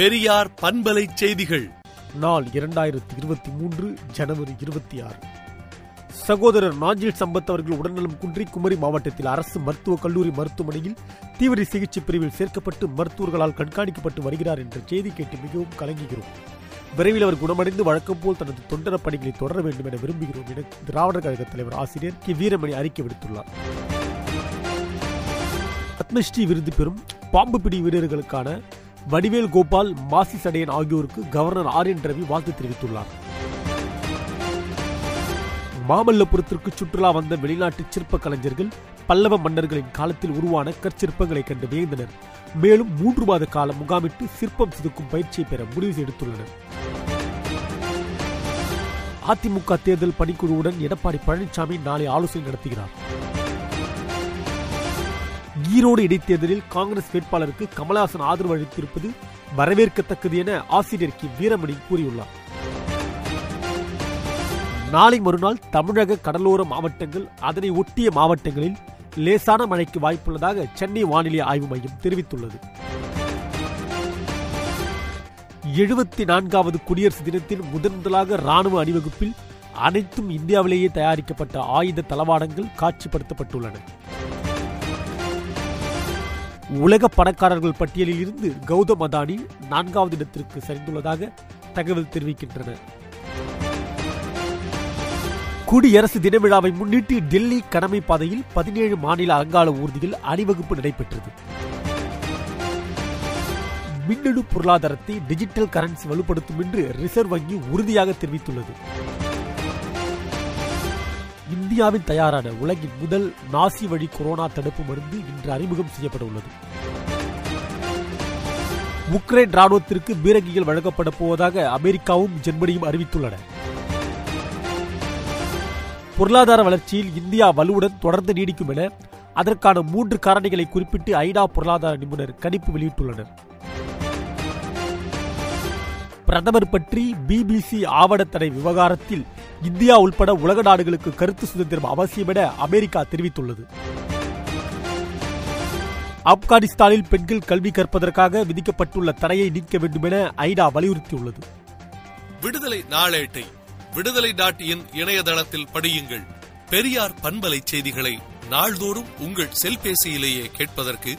பெரியார் பண்பலை செய்திகள். நாள் இரண்டாயிரத்தி இருபத்தி மூன்று ஜனவரி இருபத்தி ஆறு. சகோதரர் நாஞ்சில் சம்பத் அவர்கள் உடல்நலம் குன்றி குமரி மாவட்டத்தில் அரசு மருத்துவக் கல்லூரி மருத்துவமனையில் தீவிர சிகிச்சை பிரிவில் சேர்க்கப்பட்டு மருத்துவர்களால் கண்காணிக்கப்பட்டு வருகிறார் என்ற செய்தி கேட்டு மிகவும் கலங்குகிறோம். விரைவில் அவர் குணமடைந்து வழக்கம் போல் தனது தொண்டர பணிகளை தொடர வேண்டும் என விரும்புகிறோம் என திராவிடர் கழக தலைவர் ஆசிரியர் கி. வீரமணி அறிக்கை விடுத்துள்ளார். பத்மஸ்ரீ விருது பெறும் பாம்பு பிடி வீரர்களுக்கான வடிவேல் கோபால் மாசி சடையன் ஆகியோருக்கு கவர்னர் ஆர் என் ரவி வாழ்த்து தெரிவித்துள்ளார். மாமல்லபுரத்திற்கு சுற்றுலா வந்த வெளிநாட்டு சிற்ப கலைஞர்கள் பல்லவ மன்னர்களின் காலத்தில் உருவான கற்சிற்பங்களை கண்டு வியந்தனர். மேலும் மூன்று மாத காலம் முகாமிட்டு சிற்பம் செதுக்கும் பயிற்சியை பெற முடிவு எடுத்துள்ளனர் அதிமுக தேர்தல் பணிக்குழுவுடன் எடப்பாடி பழனிசாமி நாளை ஆலோசனை நடத்துகிறார். ஈரோடு இடைத்தேர்தலில் காங்கிரஸ் வேட்பாளருக்கு கமலஹாசன் ஆதரவு அளித்திருப்பது வரவேற்கத்தக்கது என ஆசிரியர் கி. வீரமணி கூறியுள்ளார். நாளை மறுநாள் தமிழக கடலோர மாவட்டங்கள் அதனை ஒட்டிய மாவட்டங்களில் லேசான மழைக்கு வாய்ப்புள்ளதாக சென்னை வானிலை ஆய்வு மையம் தெரிவித்துள்ளது. எழுபத்தி நான்காவது குடியரசு தினத்தின் முதன் முதலாக ராணுவ அணிவகுப்பில் அனைத்தும் இந்தியாவிலேயே தயாரிக்கப்பட்ட ஆயுத தளவாடங்கள் காட்சிப்படுத்தப்பட்டுள்ளன. உலக பணக்காரர்கள் பட்டியலில் இருந்து கௌதம் அதானி நான்காவது இடத்திற்கு சரிந்துள்ளதாக தகவல் தெரிவிக்கின்றன. குடியரசு தின விழாவை முன்னிட்டு டெல்லி கடமை பாதையில் பதினேழு மாநில அலங்கால ஊர்தியில் அணிவகுப்பு நடைபெற்றது. மின்னணு பொருளாதாரத்தை டிஜிட்டல் கரன்சி வலுப்படுத்தும் என்று ரிசர்வ் வங்கி உறுதியாக தெரிவித்துள்ளது. இந்தியாவில் தயாரான உலகின் முதல் நாசி வழி கொரோனா தடுப்பு மருந்து இன்று அறிமுகம் செய்யப்பட உள்ளது உக்ரைன் ராணுவத்திற்கு பீரங்கிகள் வழங்கப்பட போவதாக அமெரிக்காவும் ஜெர்மனியும் அறிவித்துள்ளன. பொருளாதார வளர்ச்சியில் இந்தியா வலுவுடன் தொடர்ந்து நீடிக்கும் என அதற்கான மூன்று காரணிகளை குறிப்பிட்டு ஐநா பொருளாதார நிபுணர் கணிப்பு வெளியிட்டுள்ளனர். பிரதமர் பற்றி பிபிசி ஆவணத்தடை விவகாரத்தில் இந்தியா உள்பட உலக நாடுகளுக்கு கருத்து சுதந்திரம் அவசியம் என அமெரிக்கா தெரிவித்துள்ளது. ஆப்கானிஸ்தானில் பெண்கள் கல்வி கற்பதற்காக விதிக்கப்பட்டுள்ள தடையை நீக்க வேண்டும் என ஐநா வலியுறுத்தியுள்ளது. விடுதலை நாளேட்டை விடுதலை டாட் இன் இணையதளத்தில் படியுங்கள். பெரியார் பண்பலை செய்திகளை நாள்தோறும் உங்கள் செல்பேசியிலேயே கேட்பதற்கு